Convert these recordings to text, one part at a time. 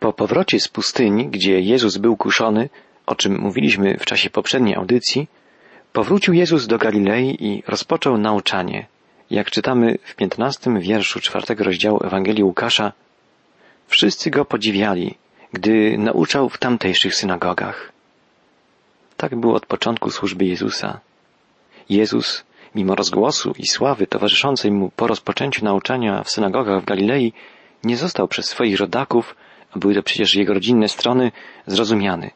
Po powrocie z pustyni, gdzie Jezus był kuszony, o czym mówiliśmy w czasie poprzedniej audycji, powrócił Jezus do Galilei i rozpoczął nauczanie. Jak czytamy w piętnastym wierszu czwartego rozdziału Ewangelii Łukasza, wszyscy go podziwiali, gdy nauczał w tamtejszych synagogach. Tak było od początku służby Jezusa. Jezus, mimo rozgłosu i sławy towarzyszącej mu po rozpoczęciu nauczania w synagogach w Galilei, nie został przez swoich rodaków, były to przecież jego rodzinne strony, zrozumiany.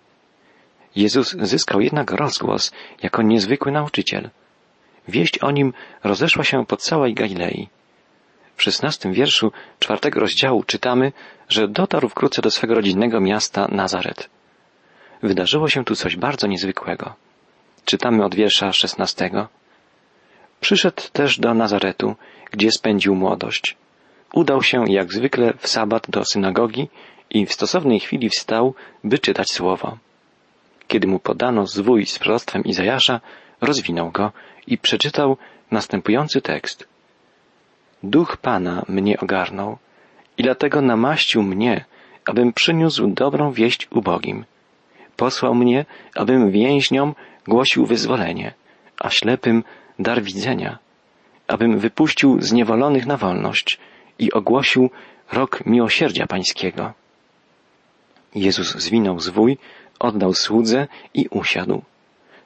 Jezus zyskał jednak rozgłos jako niezwykły nauczyciel. Wieść o nim rozeszła się po całej Galilei. W szesnastym wierszu czwartego rozdziału czytamy, że dotarł wkrótce do swego rodzinnego miasta Nazaret. Wydarzyło się tu coś bardzo niezwykłego. Czytamy od wiersza szesnastego. Przyszedł też do Nazaretu, gdzie spędził młodość. Udał się jak zwykle w sabat do synagogi i w stosownej chwili wstał, by czytać słowo. Kiedy mu podano zwój z proroctwem Izajasza, rozwinął go i przeczytał następujący tekst. Duch Pana mnie ogarnął i dlatego namaścił mnie, abym przyniósł dobrą wieść ubogim. Posłał mnie, abym więźniom głosił wyzwolenie, a ślepym dar widzenia, abym wypuścił zniewolonych na wolność i ogłosił rok miłosierdzia pańskiego. Jezus zwinął zwój, oddał słudze i usiadł.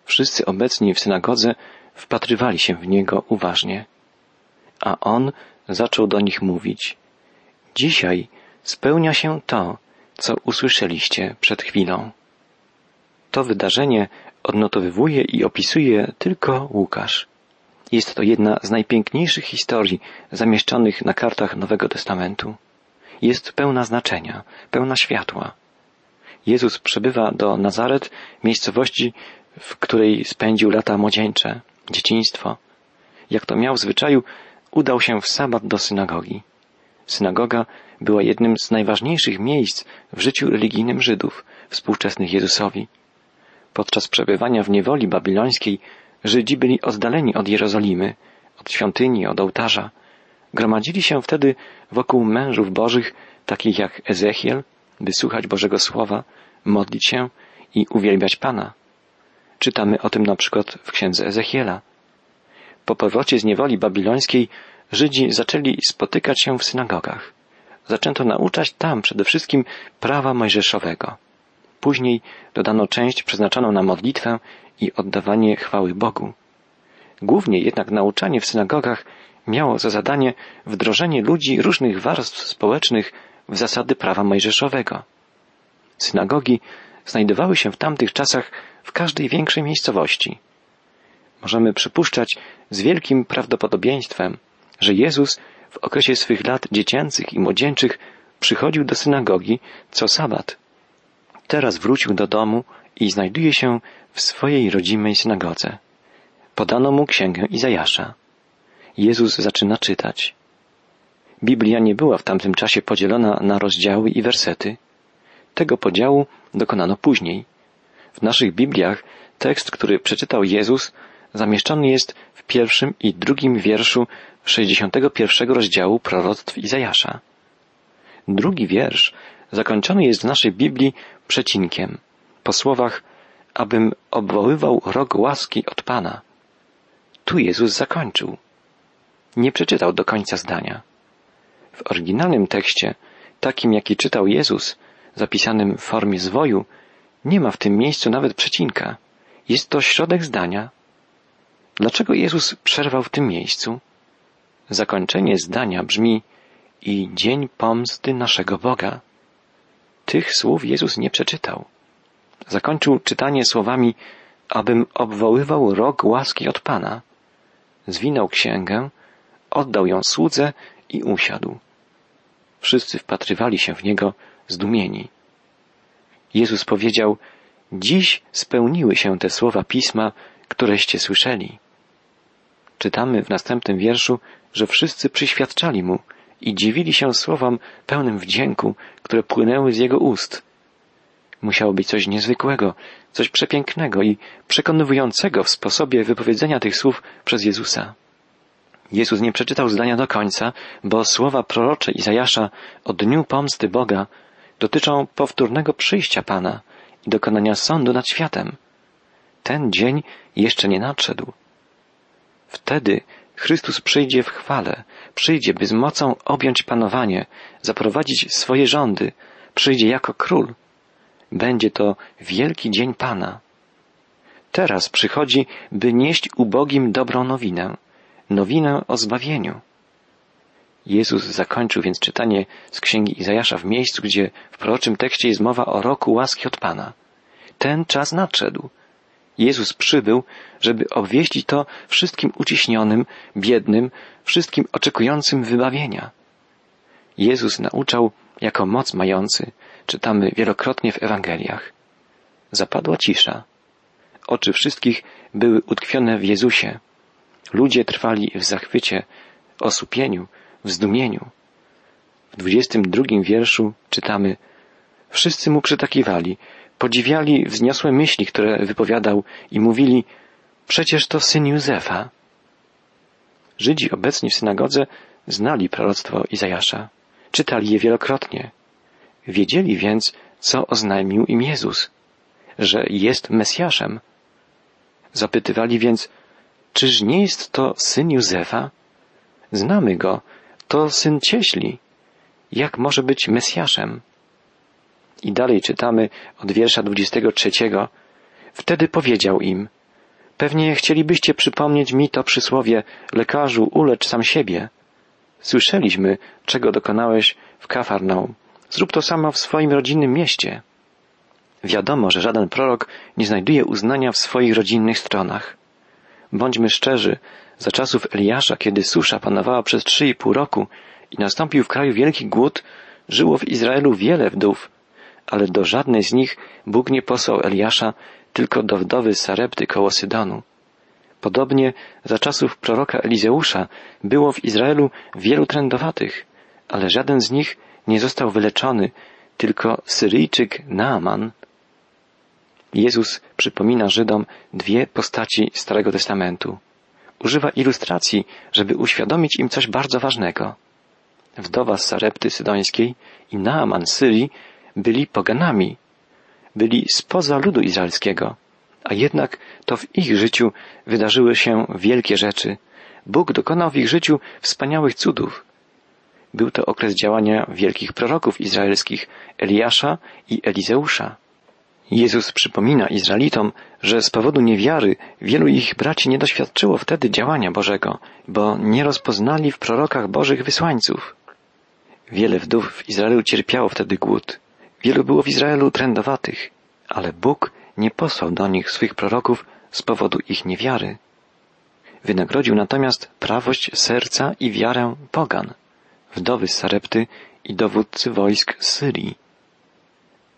Wszyscy obecni w synagodze wpatrywali się w niego uważnie. A on zaczął do nich mówić. Dzisiaj spełnia się to, co usłyszeliście przed chwilą. To wydarzenie odnotowywuje i opisuje tylko Łukasz. Jest to jedna z najpiękniejszych historii zamieszczonych na kartach Nowego Testamentu. Jest pełna znaczenia, pełna światła. Jezus przybywa do Nazaret, miejscowości, w której spędził lata młodzieńcze, dzieciństwo. Jak to miał w zwyczaju, udał się w sabat do synagogi. Synagoga była jednym z najważniejszych miejsc w życiu religijnym Żydów, współczesnych Jezusowi. Podczas przebywania w niewoli babilońskiej Żydzi byli oddaleni od Jerozolimy, od świątyni, od ołtarza. Gromadzili się wtedy wokół mężów bożych, takich jak Ezechiel, by słuchać Bożego Słowa, modlić się i uwielbiać Pana. Czytamy o tym na przykład w księdze Ezechiela. Po powrocie z niewoli babilońskiej Żydzi zaczęli spotykać się w synagogach. Zaczęto nauczać tam przede wszystkim prawa mojżeszowego. Później dodano część przeznaczoną na modlitwę i oddawanie chwały Bogu. Głównie jednak nauczanie w synagogach miało za zadanie wdrożenie ludzi różnych warstw społecznych w zasady prawa mojżeszowego. Synagogi znajdowały się w tamtych czasach w każdej większej miejscowości. Możemy przypuszczać z wielkim prawdopodobieństwem, że Jezus w okresie swych lat dziecięcych i młodzieńczych przychodził do synagogi co sabat. Teraz wrócił do domu i znajduje się w swojej rodzimej synagodze. Podano mu księgę Izajasza. Jezus zaczyna czytać. Biblia nie była w tamtym czasie podzielona na rozdziały i wersety. Tego podziału dokonano później. W naszych Bibliach tekst, który przeczytał Jezus, zamieszczony jest w pierwszym i drugim wierszu 61 rozdziału proroctw Izajasza. Drugi wiersz zakończony jest w naszej Biblii przecinkiem po słowach abym obwoływał rok łaski od Pana. Tu Jezus zakończył. Nie przeczytał do końca zdania. W oryginalnym tekście, takim jaki czytał Jezus, zapisanym w formie zwoju, nie ma w tym miejscu nawet przecinka. Jest to środek zdania. Dlaczego Jezus przerwał w tym miejscu? Zakończenie zdania brzmi i dzień pomsty naszego Boga. Tych słów Jezus nie przeczytał. Zakończył czytanie słowami, abym obwoływał rok łaski od Pana. Zwinął księgę, oddał ją słudze i usiadł. Wszyscy wpatrywali się w niego zdumieni. Jezus powiedział, dziś spełniły się te słowa pisma, któreście słyszeli. Czytamy w następnym wierszu, że wszyscy przyświadczali mu i dziwili się słowom pełnym wdzięku, które płynęły z jego ust. Musiało być coś niezwykłego, coś przepięknego i przekonywującego w sposobie wypowiedzenia tych słów przez Jezusa. Jezus nie przeczytał zdania do końca, bo słowa prorocze Izajasza o dniu pomsty Boga dotyczą powtórnego przyjścia Pana i dokonania sądu nad światem. Ten dzień jeszcze nie nadszedł. Wtedy Chrystus przyjdzie w chwale, przyjdzie, by z mocą objąć panowanie, zaprowadzić swoje rządy, przyjdzie jako król. Będzie to wielki dzień Pana. Teraz przychodzi, by nieść ubogim dobrą nowinę, nowinę o zbawieniu. Jezus zakończył więc czytanie z księgi Izajasza w miejscu, gdzie w proroczym tekście jest mowa o roku łaski od Pana. Ten czas nadszedł. Jezus przybył, żeby obwieścić to wszystkim uciśnionym, biednym, wszystkim oczekującym wybawienia. Jezus nauczał jako moc mający, czytamy wielokrotnie w Ewangeliach. Zapadła cisza. Oczy wszystkich były utkwione w Jezusie. Ludzie trwali w zachwycie, osłupieniu, w zdumieniu. W dwudziestym drugim wierszu czytamy Wszyscy mu przytakiwali, podziwiali wzniosłe myśli, które wypowiadał i mówili Przecież to syn Józefa. Żydzi obecni w synagodze znali proroctwo Izajasza. Czytali je wielokrotnie. Wiedzieli więc, co oznajmił im Jezus, że jest Mesjaszem. Zapytywali więc, czyż nie jest to syn Józefa? Znamy go, to syn cieśli. Jak może być Mesjaszem? I dalej czytamy od wiersza 23. Wtedy powiedział im, pewnie chcielibyście przypomnieć mi to przysłowie, lekarzu, ulecz sam siebie. Słyszeliśmy, czego dokonałeś w Kafarnaum. Zrób to samo w swoim rodzinnym mieście. Wiadomo, że żaden prorok nie znajduje uznania w swoich rodzinnych stronach. Bądźmy szczerzy, za czasów Eliasza, kiedy susza panowała przez trzy i pół roku i nastąpił w kraju wielki głód, żyło w Izraelu wiele wdów, ale do żadnej z nich Bóg nie posłał Eliasza, tylko do wdowy Sarepty koło Sydonu. Podobnie za czasów proroka Elizeusza było w Izraelu wielu trędowatych, ale żaden z nich nie został wyleczony, tylko Syryjczyk Naaman. Jezus przypomina Żydom dwie postaci Starego Testamentu. Używa ilustracji, żeby uświadomić im coś bardzo ważnego. Wdowa z Sarepty Sydońskiej i Naaman Syrii byli poganami, byli spoza ludu izraelskiego, a jednak to w ich życiu wydarzyły się wielkie rzeczy. Bóg dokonał w ich życiu wspaniałych cudów. Był to okres działania wielkich proroków izraelskich Eliasza i Elizeusza. Jezus przypomina Izraelitom, że z powodu niewiary wielu ich braci nie doświadczyło wtedy działania Bożego, bo nie rozpoznali w prorokach Bożych wysłańców. Wiele wdów w Izraelu cierpiało wtedy głód. Wielu było w Izraelu trędowatych, ale Bóg nie posłał do nich swych proroków z powodu ich niewiary. Wynagrodził natomiast prawość serca i wiarę pogan, wdowy z Sarepty i dowódcy wojsk Syrii.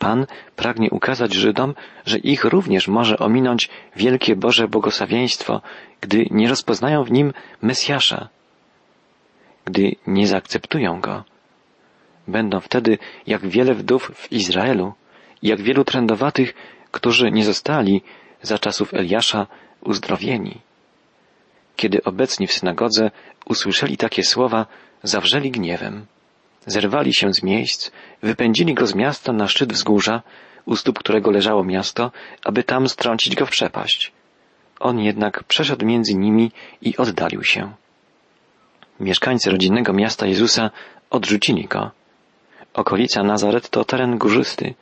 Pan pragnie ukazać Żydom, że ich również może ominąć wielkie Boże błogosławieństwo, gdy nie rozpoznają w nim Mesjasza, gdy nie zaakceptują go. Będą wtedy jak wiele wdów w Izraelu i jak wielu trędowatych, którzy nie zostali za czasów Eliasza uzdrowieni. Kiedy obecni w synagodze usłyszeli takie słowa, zawrzeli gniewem. Zerwali się z miejsc, wypędzili go z miasta na szczyt wzgórza, u stóp którego leżało miasto, aby tam strącić go w przepaść. On jednak przeszedł między nimi i oddalił się. Mieszkańcy rodzinnego miasta Jezusa odrzucili go. Okolica Nazaret to teren górzysty.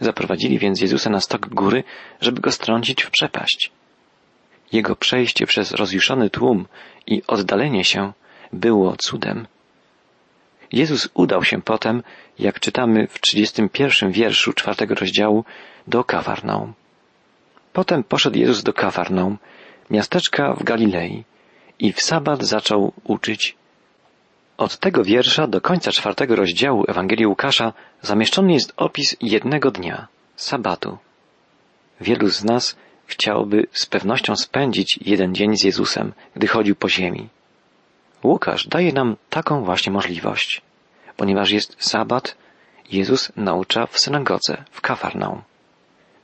Zaprowadzili więc Jezusa na stok góry, żeby go strącić w przepaść. Jego przejście przez rozjuszony tłum i oddalenie się było cudem. Jezus udał się potem, jak czytamy w 31 wierszu czwartego rozdziału, do Kafarnaum. Potem poszedł Jezus do Kafarnaum, miasteczka w Galilei, i w sabat zaczął uczyć. Od tego wiersza do końca czwartego rozdziału Ewangelii Łukasza zamieszczony jest opis jednego dnia, sabatu. Wielu z nas chciałoby z pewnością spędzić jeden dzień z Jezusem, gdy chodził po ziemi. Łukasz daje nam taką właśnie możliwość. Ponieważ jest sabat, Jezus naucza w synagodze, w Kafarnaum.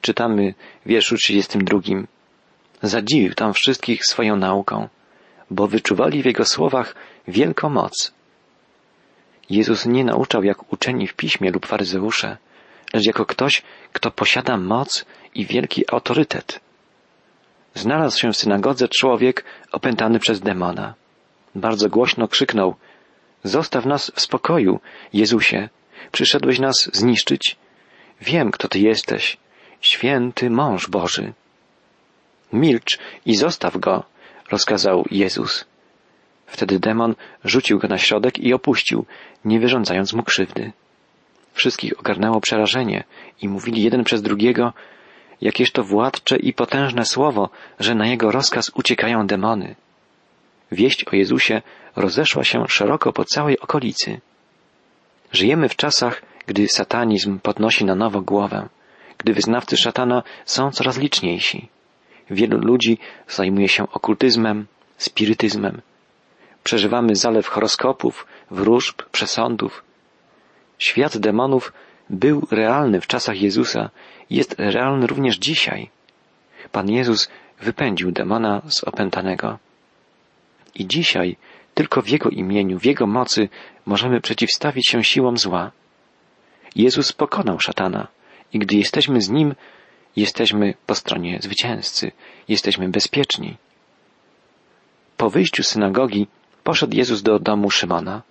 Czytamy w wierszu 32. Zadziwił tam wszystkich swoją nauką, bo wyczuwali w jego słowach wielką moc. Jezus nie nauczał jak uczeni w piśmie lub faryzeusze, lecz jako ktoś, kto posiada moc i wielki autorytet. Znalazł się w synagodze człowiek opętany przez demona. Bardzo głośno krzyknął Zostaw nas w spokoju, Jezusie, przyszedłeś nas zniszczyć? Wiem, kto Ty jesteś, święty mąż Boży. Milcz i zostaw go, rozkazał Jezus. Wtedy demon rzucił go na środek i opuścił, nie wyrządzając mu krzywdy. Wszystkich ogarnęło przerażenie i mówili jeden przez drugiego, jakież to władcze i potężne słowo, że na jego rozkaz uciekają demony. Wieść o Jezusie rozeszła się szeroko po całej okolicy. Żyjemy w czasach, gdy satanizm podnosi na nowo głowę, gdy wyznawcy szatana są coraz liczniejsi. Wielu ludzi zajmuje się okultyzmem, spirytyzmem. Przeżywamy zalew horoskopów, wróżb, przesądów. Świat demonów był realny w czasach Jezusa jest realny również dzisiaj. Pan Jezus wypędził demona z opętanego. I dzisiaj tylko w Jego imieniu, w Jego mocy możemy przeciwstawić się siłom zła. Jezus pokonał szatana i gdy jesteśmy z Nim, jesteśmy po stronie zwycięzcy, jesteśmy bezpieczni. Po wyjściu z synagogi poszedł Jezus do domu Szymona.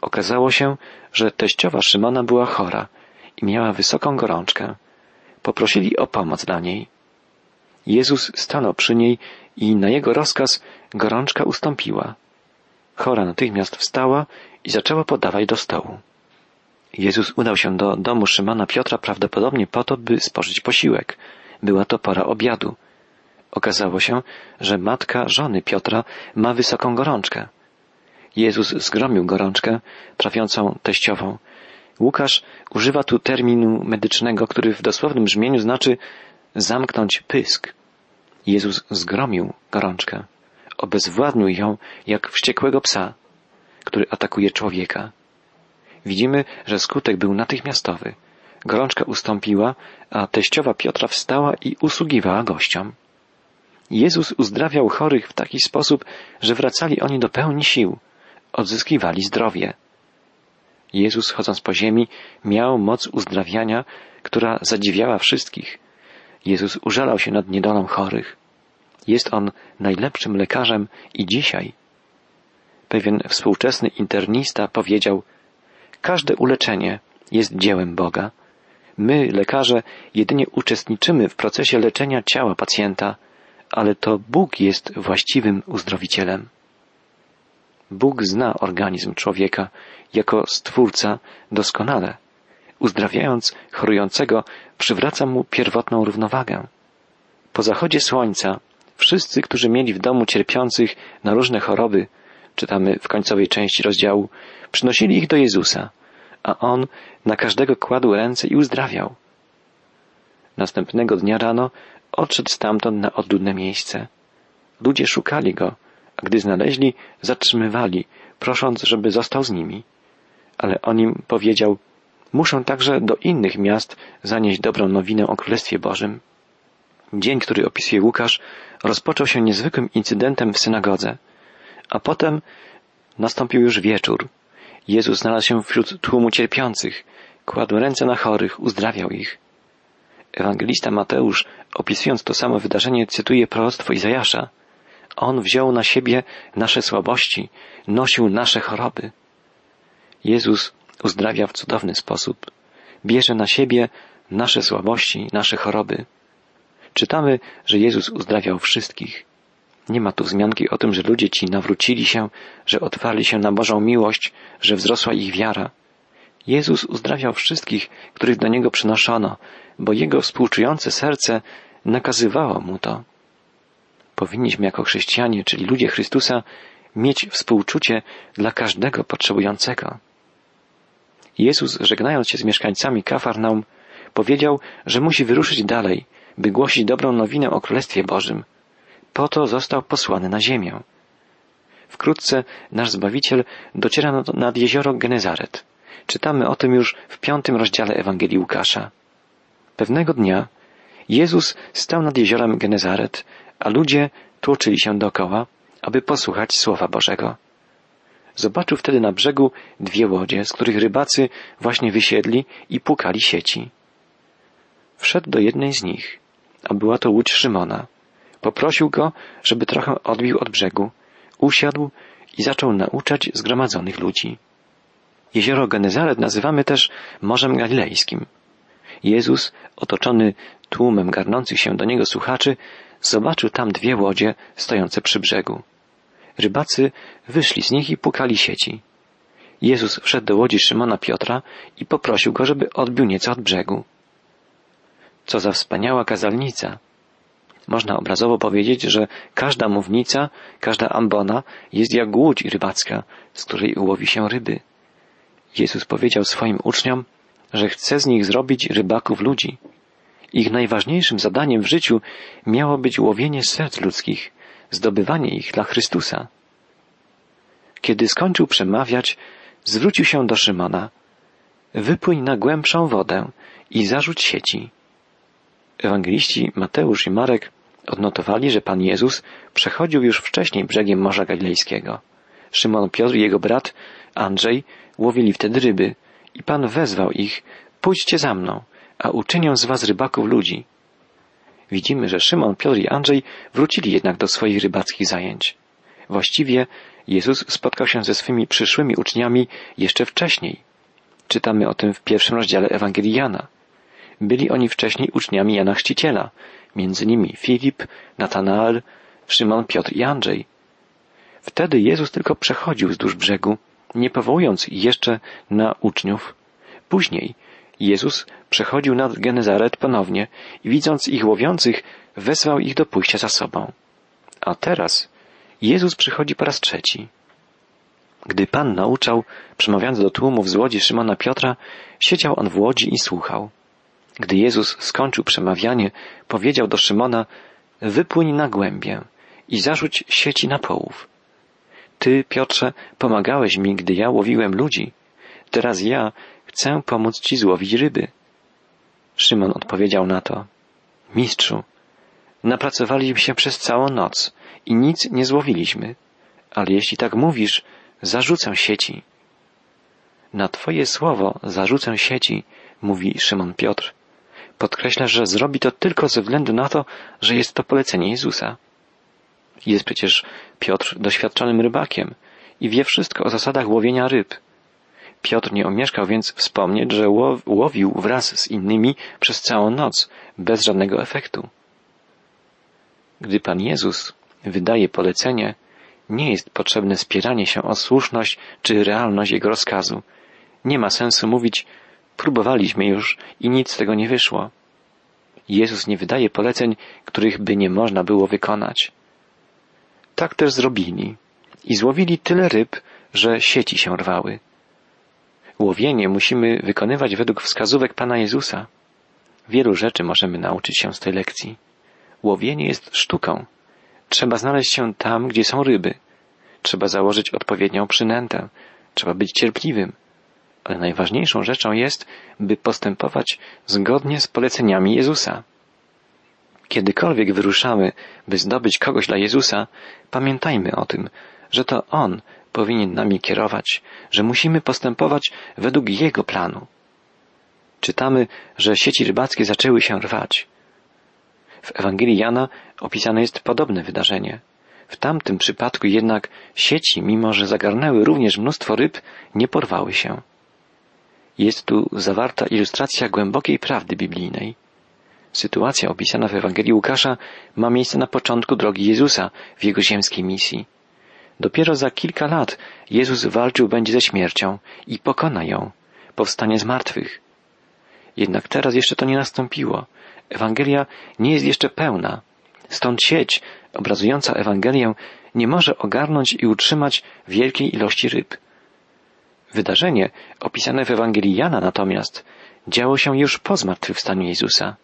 Okazało się, że teściowa Szymona była chora i miała wysoką gorączkę. Poprosili o pomoc dla niej. Jezus stanął przy niej i na jego rozkaz gorączka ustąpiła. Chora natychmiast wstała i zaczęła podawać do stołu. Jezus udał się do domu Szymana Piotra prawdopodobnie po to, by spożyć posiłek. Była to pora obiadu. Okazało się, że matka żony Piotra ma wysoką gorączkę. Jezus zgromił gorączkę trafiącą teściową. Łukasz używa tu terminu medycznego, który w dosłownym brzmieniu znaczy zamknąć pysk. Jezus zgromił gorączkę. Obezwładnił ją jak wściekłego psa, który atakuje człowieka. Widzimy, że skutek był natychmiastowy. Gorączka ustąpiła, a teściowa Piotra wstała i usługiwała gościom. Jezus uzdrawiał chorych w taki sposób, że wracali oni do pełni sił, odzyskiwali zdrowie. Jezus, chodząc po ziemi, miał moc uzdrawiania, która zadziwiała wszystkich. Jezus użalał się nad niedolą chorych. Jest on najlepszym lekarzem i dzisiaj. Pewien współczesny internista powiedział, każde uleczenie jest dziełem Boga. My, lekarze, jedynie uczestniczymy w procesie leczenia ciała pacjenta, ale to Bóg jest właściwym uzdrowicielem. Bóg zna organizm człowieka jako stwórca doskonale. Uzdrawiając chorującego, przywraca mu pierwotną równowagę. Po zachodzie słońca wszyscy, którzy mieli w domu cierpiących na różne choroby, czytamy w końcowej części rozdziału, przynosili ich do Jezusa, a On na każdego kładł ręce i uzdrawiał. Następnego dnia rano odszedł stamtąd na odludne miejsce. Ludzie szukali go, a gdy znaleźli, zatrzymywali, prosząc, żeby został z nimi. Ale on im powiedział, muszę także do innych miast zanieść dobrą nowinę o Królestwie Bożym. Dzień, który opisuje Łukasz, rozpoczął się niezwykłym incydentem w synagodze, a potem nastąpił już wieczór. Jezus znalazł się wśród tłumu cierpiących, kładł ręce na chorych, uzdrawiał ich. Ewangelista Mateusz, opisując to samo wydarzenie, cytuje proroctwo Izajasza. On wziął na siebie nasze słabości, nosił nasze choroby. Jezus uzdrawia w cudowny sposób. Bierze na siebie nasze słabości, nasze choroby. Czytamy, że Jezus uzdrawiał wszystkich. Nie ma tu wzmianki o tym, że ludzie ci nawrócili się, że otwarli się na Bożą miłość, że wzrosła ich wiara. Jezus uzdrawiał wszystkich, których do Niego przynoszono, bo Jego współczujące serce nakazywało Mu to. Powinniśmy jako chrześcijanie, czyli ludzie Chrystusa, mieć współczucie dla każdego potrzebującego. Jezus, żegnając się z mieszkańcami Kafarnaum, powiedział, że musi wyruszyć dalej, by głosić dobrą nowinę o Królestwie Bożym. Po to został posłany na ziemię. Wkrótce nasz Zbawiciel dociera nad, jezioro Genezaret. Czytamy o tym już w piątym rozdziale Ewangelii Łukasza. Pewnego dnia Jezus stał nad jeziorem Genezaret, a ludzie tłoczyli się dookoła, aby posłuchać Słowa Bożego. Zobaczył wtedy na brzegu dwie łodzie, z których rybacy właśnie wysiedli i pukali sieci. wszedł do jednej z nich, a była to łódź Szymona. Poprosił go, żeby trochę odbił od brzegu, usiadł i zaczął nauczać zgromadzonych ludzi. Jezioro Genezaret nazywamy też Morzem Galilejskim. Jezus, otoczony tłumem garnących się do niego słuchaczy, zobaczył tam dwie łodzie stojące przy brzegu. Rybacy wyszli z nich i pukali sieci. Jezus wszedł do łodzi Szymona Piotra i poprosił go, żeby odbił nieco od brzegu. Co za wspaniała kazalnica! Można obrazowo powiedzieć, że każda mównica, każda ambona jest jak łódź rybacka, z której ułowi się ryby. Jezus powiedział swoim uczniom, że chce z nich zrobić rybaków ludzi. Ich najważniejszym zadaniem w życiu miało być łowienie serc ludzkich, zdobywanie ich dla Chrystusa. Kiedy skończył przemawiać, zwrócił się do Szymona. Wypłyń na głębszą wodę i zarzuć sieci. Ewangeliści Mateusz i Marek odnotowali, że Pan Jezus przechodził już wcześniej brzegiem Morza Galilejskiego. Szymon Piotr i jego brat Andrzej łowili wtedy ryby i Pan wezwał ich, pójdźcie za mną, a uczynię z was rybaków ludzi. Widzimy, że Szymon, Piotr i Andrzej wrócili jednak do swoich rybackich zajęć. Właściwie Jezus spotkał się ze swymi przyszłymi uczniami jeszcze wcześniej. Czytamy o tym w pierwszym rozdziale Ewangelii Jana. Byli oni wcześniej uczniami Jana Chrzciciela, między nimi Filip, Natanael, Szymon, Piotr i Andrzej. Wtedy Jezus tylko przechodził wzdłuż brzegu, nie powołując jeszcze na uczniów. Później Jezus przechodził nad Genezaret ponownie i widząc ich łowiących, wezwał ich do pójścia za sobą. A teraz Jezus przychodzi po raz trzeci. Gdy Pan nauczał, przemawiając do tłumów z łodzi Szymona Piotra, siedział on w łodzi i słuchał. Gdy Jezus skończył przemawianie, powiedział do Szymona, wypłyń na głębię i zarzuć sieci na połów. Ty, Piotrze, pomagałeś mi, gdy ja łowiłem ludzi. Teraz ja chcę pomóc ci złowić ryby. Szymon odpowiedział na to, Mistrzu, napracowaliśmy się przez całą noc i nic nie złowiliśmy, ale jeśli tak mówisz, zarzucę sieci. Na Twoje słowo zarzucę sieci, mówi Szymon Piotr. Podkreśla, że zrobi to tylko ze względu na to, że jest to polecenie Jezusa. Jest przecież Piotr doświadczonym rybakiem i wie wszystko o zasadach łowienia ryb. Piotr nie omieszkał więc wspomnieć, że łowił wraz z innymi przez całą noc, bez żadnego efektu. Gdy Pan Jezus wydaje polecenie, nie jest potrzebne spieranie się o słuszność czy realność Jego rozkazu. Nie ma sensu mówić, próbowaliśmy już i nic z tego nie wyszło. Jezus nie wydaje poleceń, których by nie można było wykonać. Tak też zrobili i złowili tyle ryb, że sieci się rwały. Łowienie musimy wykonywać według wskazówek Pana Jezusa. Wielu rzeczy możemy nauczyć się z tej lekcji. Łowienie jest sztuką. Trzeba znaleźć się tam, gdzie są ryby. Trzeba założyć odpowiednią przynętę. Trzeba być cierpliwym. Ale najważniejszą rzeczą jest, by postępować zgodnie z poleceniami Jezusa. Kiedykolwiek wyruszamy, by zdobyć kogoś dla Jezusa, pamiętajmy o tym, że to On powinien nami kierować, że musimy postępować według Jego planu. Czytamy, że sieci rybackie zaczęły się rwać. W Ewangelii Jana opisane jest podobne wydarzenie. W tamtym przypadku jednak sieci, mimo że zagarnęły również mnóstwo ryb, nie porwały się. Jest tu zawarta ilustracja głębokiej prawdy biblijnej. Sytuacja opisana w Ewangelii Łukasza ma miejsce na początku drogi Jezusa w jego ziemskiej misji. Dopiero za kilka lat Jezus walczył będzie ze śmiercią i pokona ją, powstanie z martwych. Jednak teraz jeszcze to nie nastąpiło. Ewangelia nie jest jeszcze pełna. Stąd sieć obrazująca Ewangelię nie może ogarnąć i utrzymać wielkiej ilości ryb. Wydarzenie opisane w Ewangelii Jana natomiast działo się już po zmartwychwstaniu Jezusa.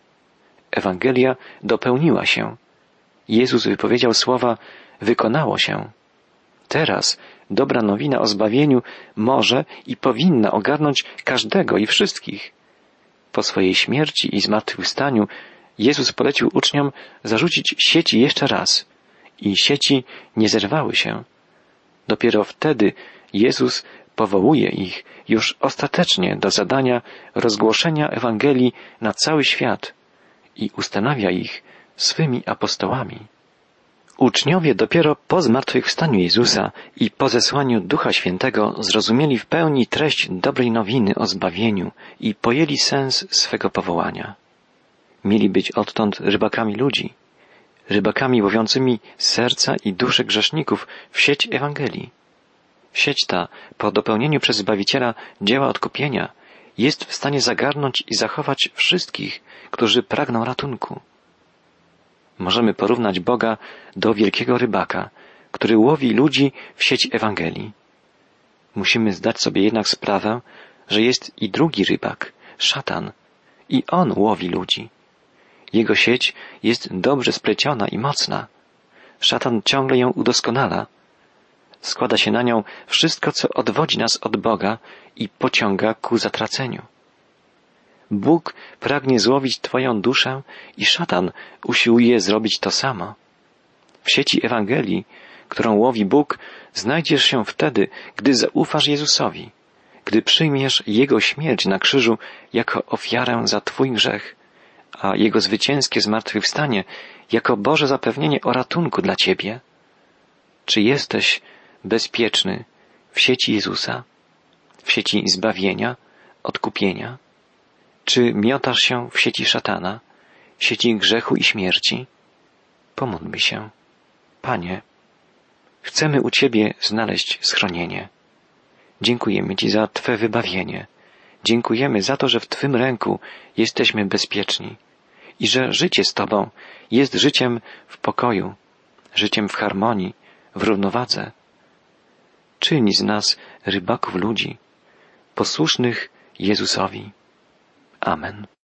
Ewangelia dopełniła się. Jezus wypowiedział słowa wykonało się. Teraz dobra nowina o zbawieniu może i powinna ogarnąć każdego i wszystkich. Po swojej śmierci i zmartwychwstaniu Jezus polecił uczniom zarzucić sieci jeszcze raz i sieci nie zerwały się. Dopiero wtedy Jezus powołuje ich już ostatecznie do zadania rozgłoszenia Ewangelii na cały świat i ustanawia ich swymi apostołami. Uczniowie dopiero po zmartwychwstaniu Jezusa i po zesłaniu Ducha Świętego zrozumieli w pełni treść dobrej nowiny o zbawieniu i pojęli sens swego powołania. Mieli być odtąd rybakami ludzi, rybakami łowiącymi serca i dusze grzeszników w sieć Ewangelii. Sieć ta, po dopełnieniu przez Zbawiciela dzieła odkupienia, jest w stanie zagarnąć i zachować wszystkich, którzy pragną ratunku. Możemy porównać Boga do wielkiego rybaka, który łowi ludzi w sieć Ewangelii. Musimy zdać sobie jednak sprawę, że jest i drugi rybak, szatan, i on łowi ludzi. Jego sieć jest dobrze spleciona i mocna. Szatan ciągle ją udoskonala. Składa się na nią wszystko, co odwodzi nas od Boga i pociąga ku zatraceniu. Bóg pragnie złowić Twoją duszę i szatan usiłuje zrobić to samo. W sieci Ewangelii, którą łowi Bóg, znajdziesz się wtedy, gdy zaufasz Jezusowi, gdy przyjmiesz Jego śmierć na krzyżu jako ofiarę za Twój grzech, a Jego zwycięskie zmartwychwstanie jako Boże zapewnienie o ratunku dla Ciebie. Czy jesteś bezpieczny w sieci Jezusa, w sieci zbawienia, odkupienia? Czy miotasz się w sieci szatana, sieci grzechu i śmierci? Pomódlmy się. Panie, chcemy u Ciebie znaleźć schronienie. Dziękujemy Ci za Twe wybawienie. Dziękujemy za to, że w Twym ręku jesteśmy bezpieczni i że życie z Tobą jest życiem w pokoju, życiem w harmonii, w równowadze. Czyń z nas rybaków ludzi, posłusznych Jezusowi. Amen.